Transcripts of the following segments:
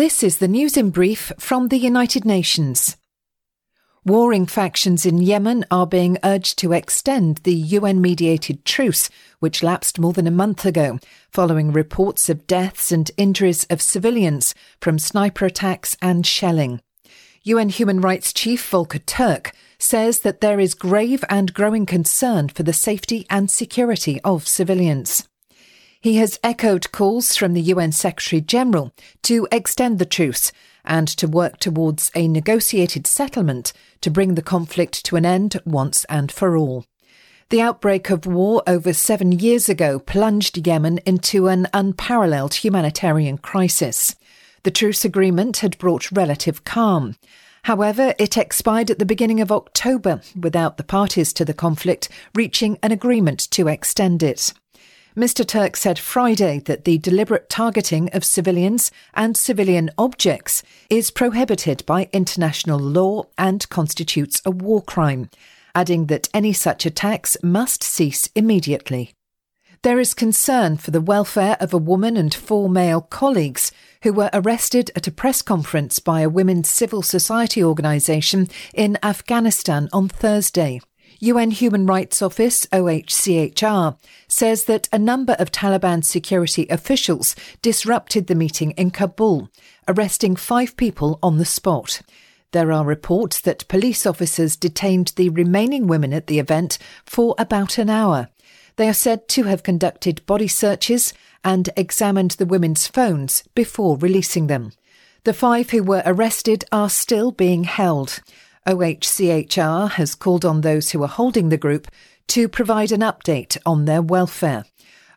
This is the news in brief from the United Nations. Warring factions in Yemen are being urged to extend the UN mediated truce, which lapsed more than a month ago, following reports of deaths and injuries of civilians from sniper attacks and shelling. UN Human Rights Chief Volker Turk says that there is grave and growing concern for the safety and security of civilians. He has echoed calls from the UN Secretary General to extend the truce and to work towards a negotiated settlement to bring the conflict to an end once and for all. The outbreak of war over seven years ago plunged Yemen into an unparalleled humanitarian crisis. The truce agreement had brought relative calm. However, it expired at the beginning of October without the parties to the conflict reaching an agreement to extend it. Mr. Turk said Friday that the deliberate targeting of civilians and civilian objects is prohibited by international law and constitutes a war crime, adding that any such attacks must cease immediately. There is concern for the welfare of a woman and four male colleagues who were arrested at a press conference by a women's civil society organisation in Afghanistan on Thursday. UN Human Rights Office, OHCHR, says that a number of Taliban security officials disrupted the meeting in Kabul, arresting five people on the spot. There are reports that police officers detained the remaining women at the event for about an hour. They are said to have conducted body searches and examined the women's phones before releasing them. The five who were arrested are still being held. OHCHR has called on those who are holding the group to provide an update on their welfare.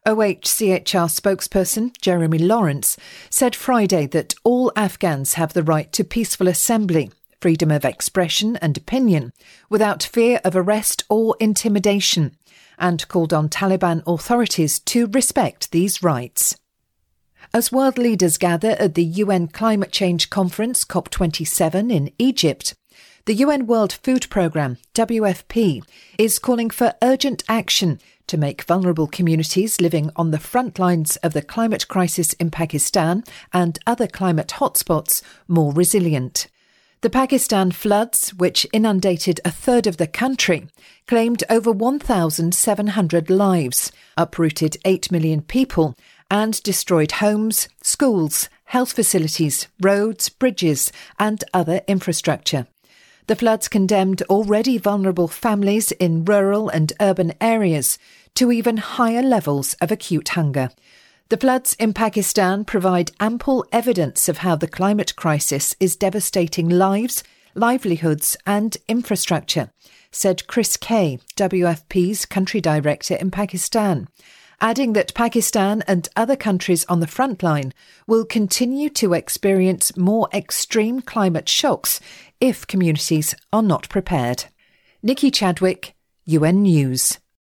OHCHR spokesperson Jeremy Laurence said Friday that all Afghans have the right to peaceful assembly, freedom of expression and opinion, without fear of arrest or intimidation, and called on Taliban authorities to respect these rights. As world leaders gather at the UN Climate Change Conference COP27 in Egypt, the UN World Food Programme, WFP, is calling for urgent action to make vulnerable communities living on the front lines of the climate crisis in Pakistan and other climate hotspots more resilient. The Pakistan floods, which inundated a third of the country, claimed over 1,700 lives, uprooted 8 million people, and destroyed homes, schools, health facilities, roads, bridges, and other infrastructure. The floods condemned already vulnerable families in rural and urban areas to even higher levels of acute hunger. The floods in Pakistan provide ample evidence of how the climate crisis is devastating lives, livelihoods, and infrastructure, said Chris Kaye, WFP's country director in Pakistan adding that Pakistan and other countries on the front line will continue to experience more extreme climate shocks if communities are not prepared. Nikki Chadwick, UN News.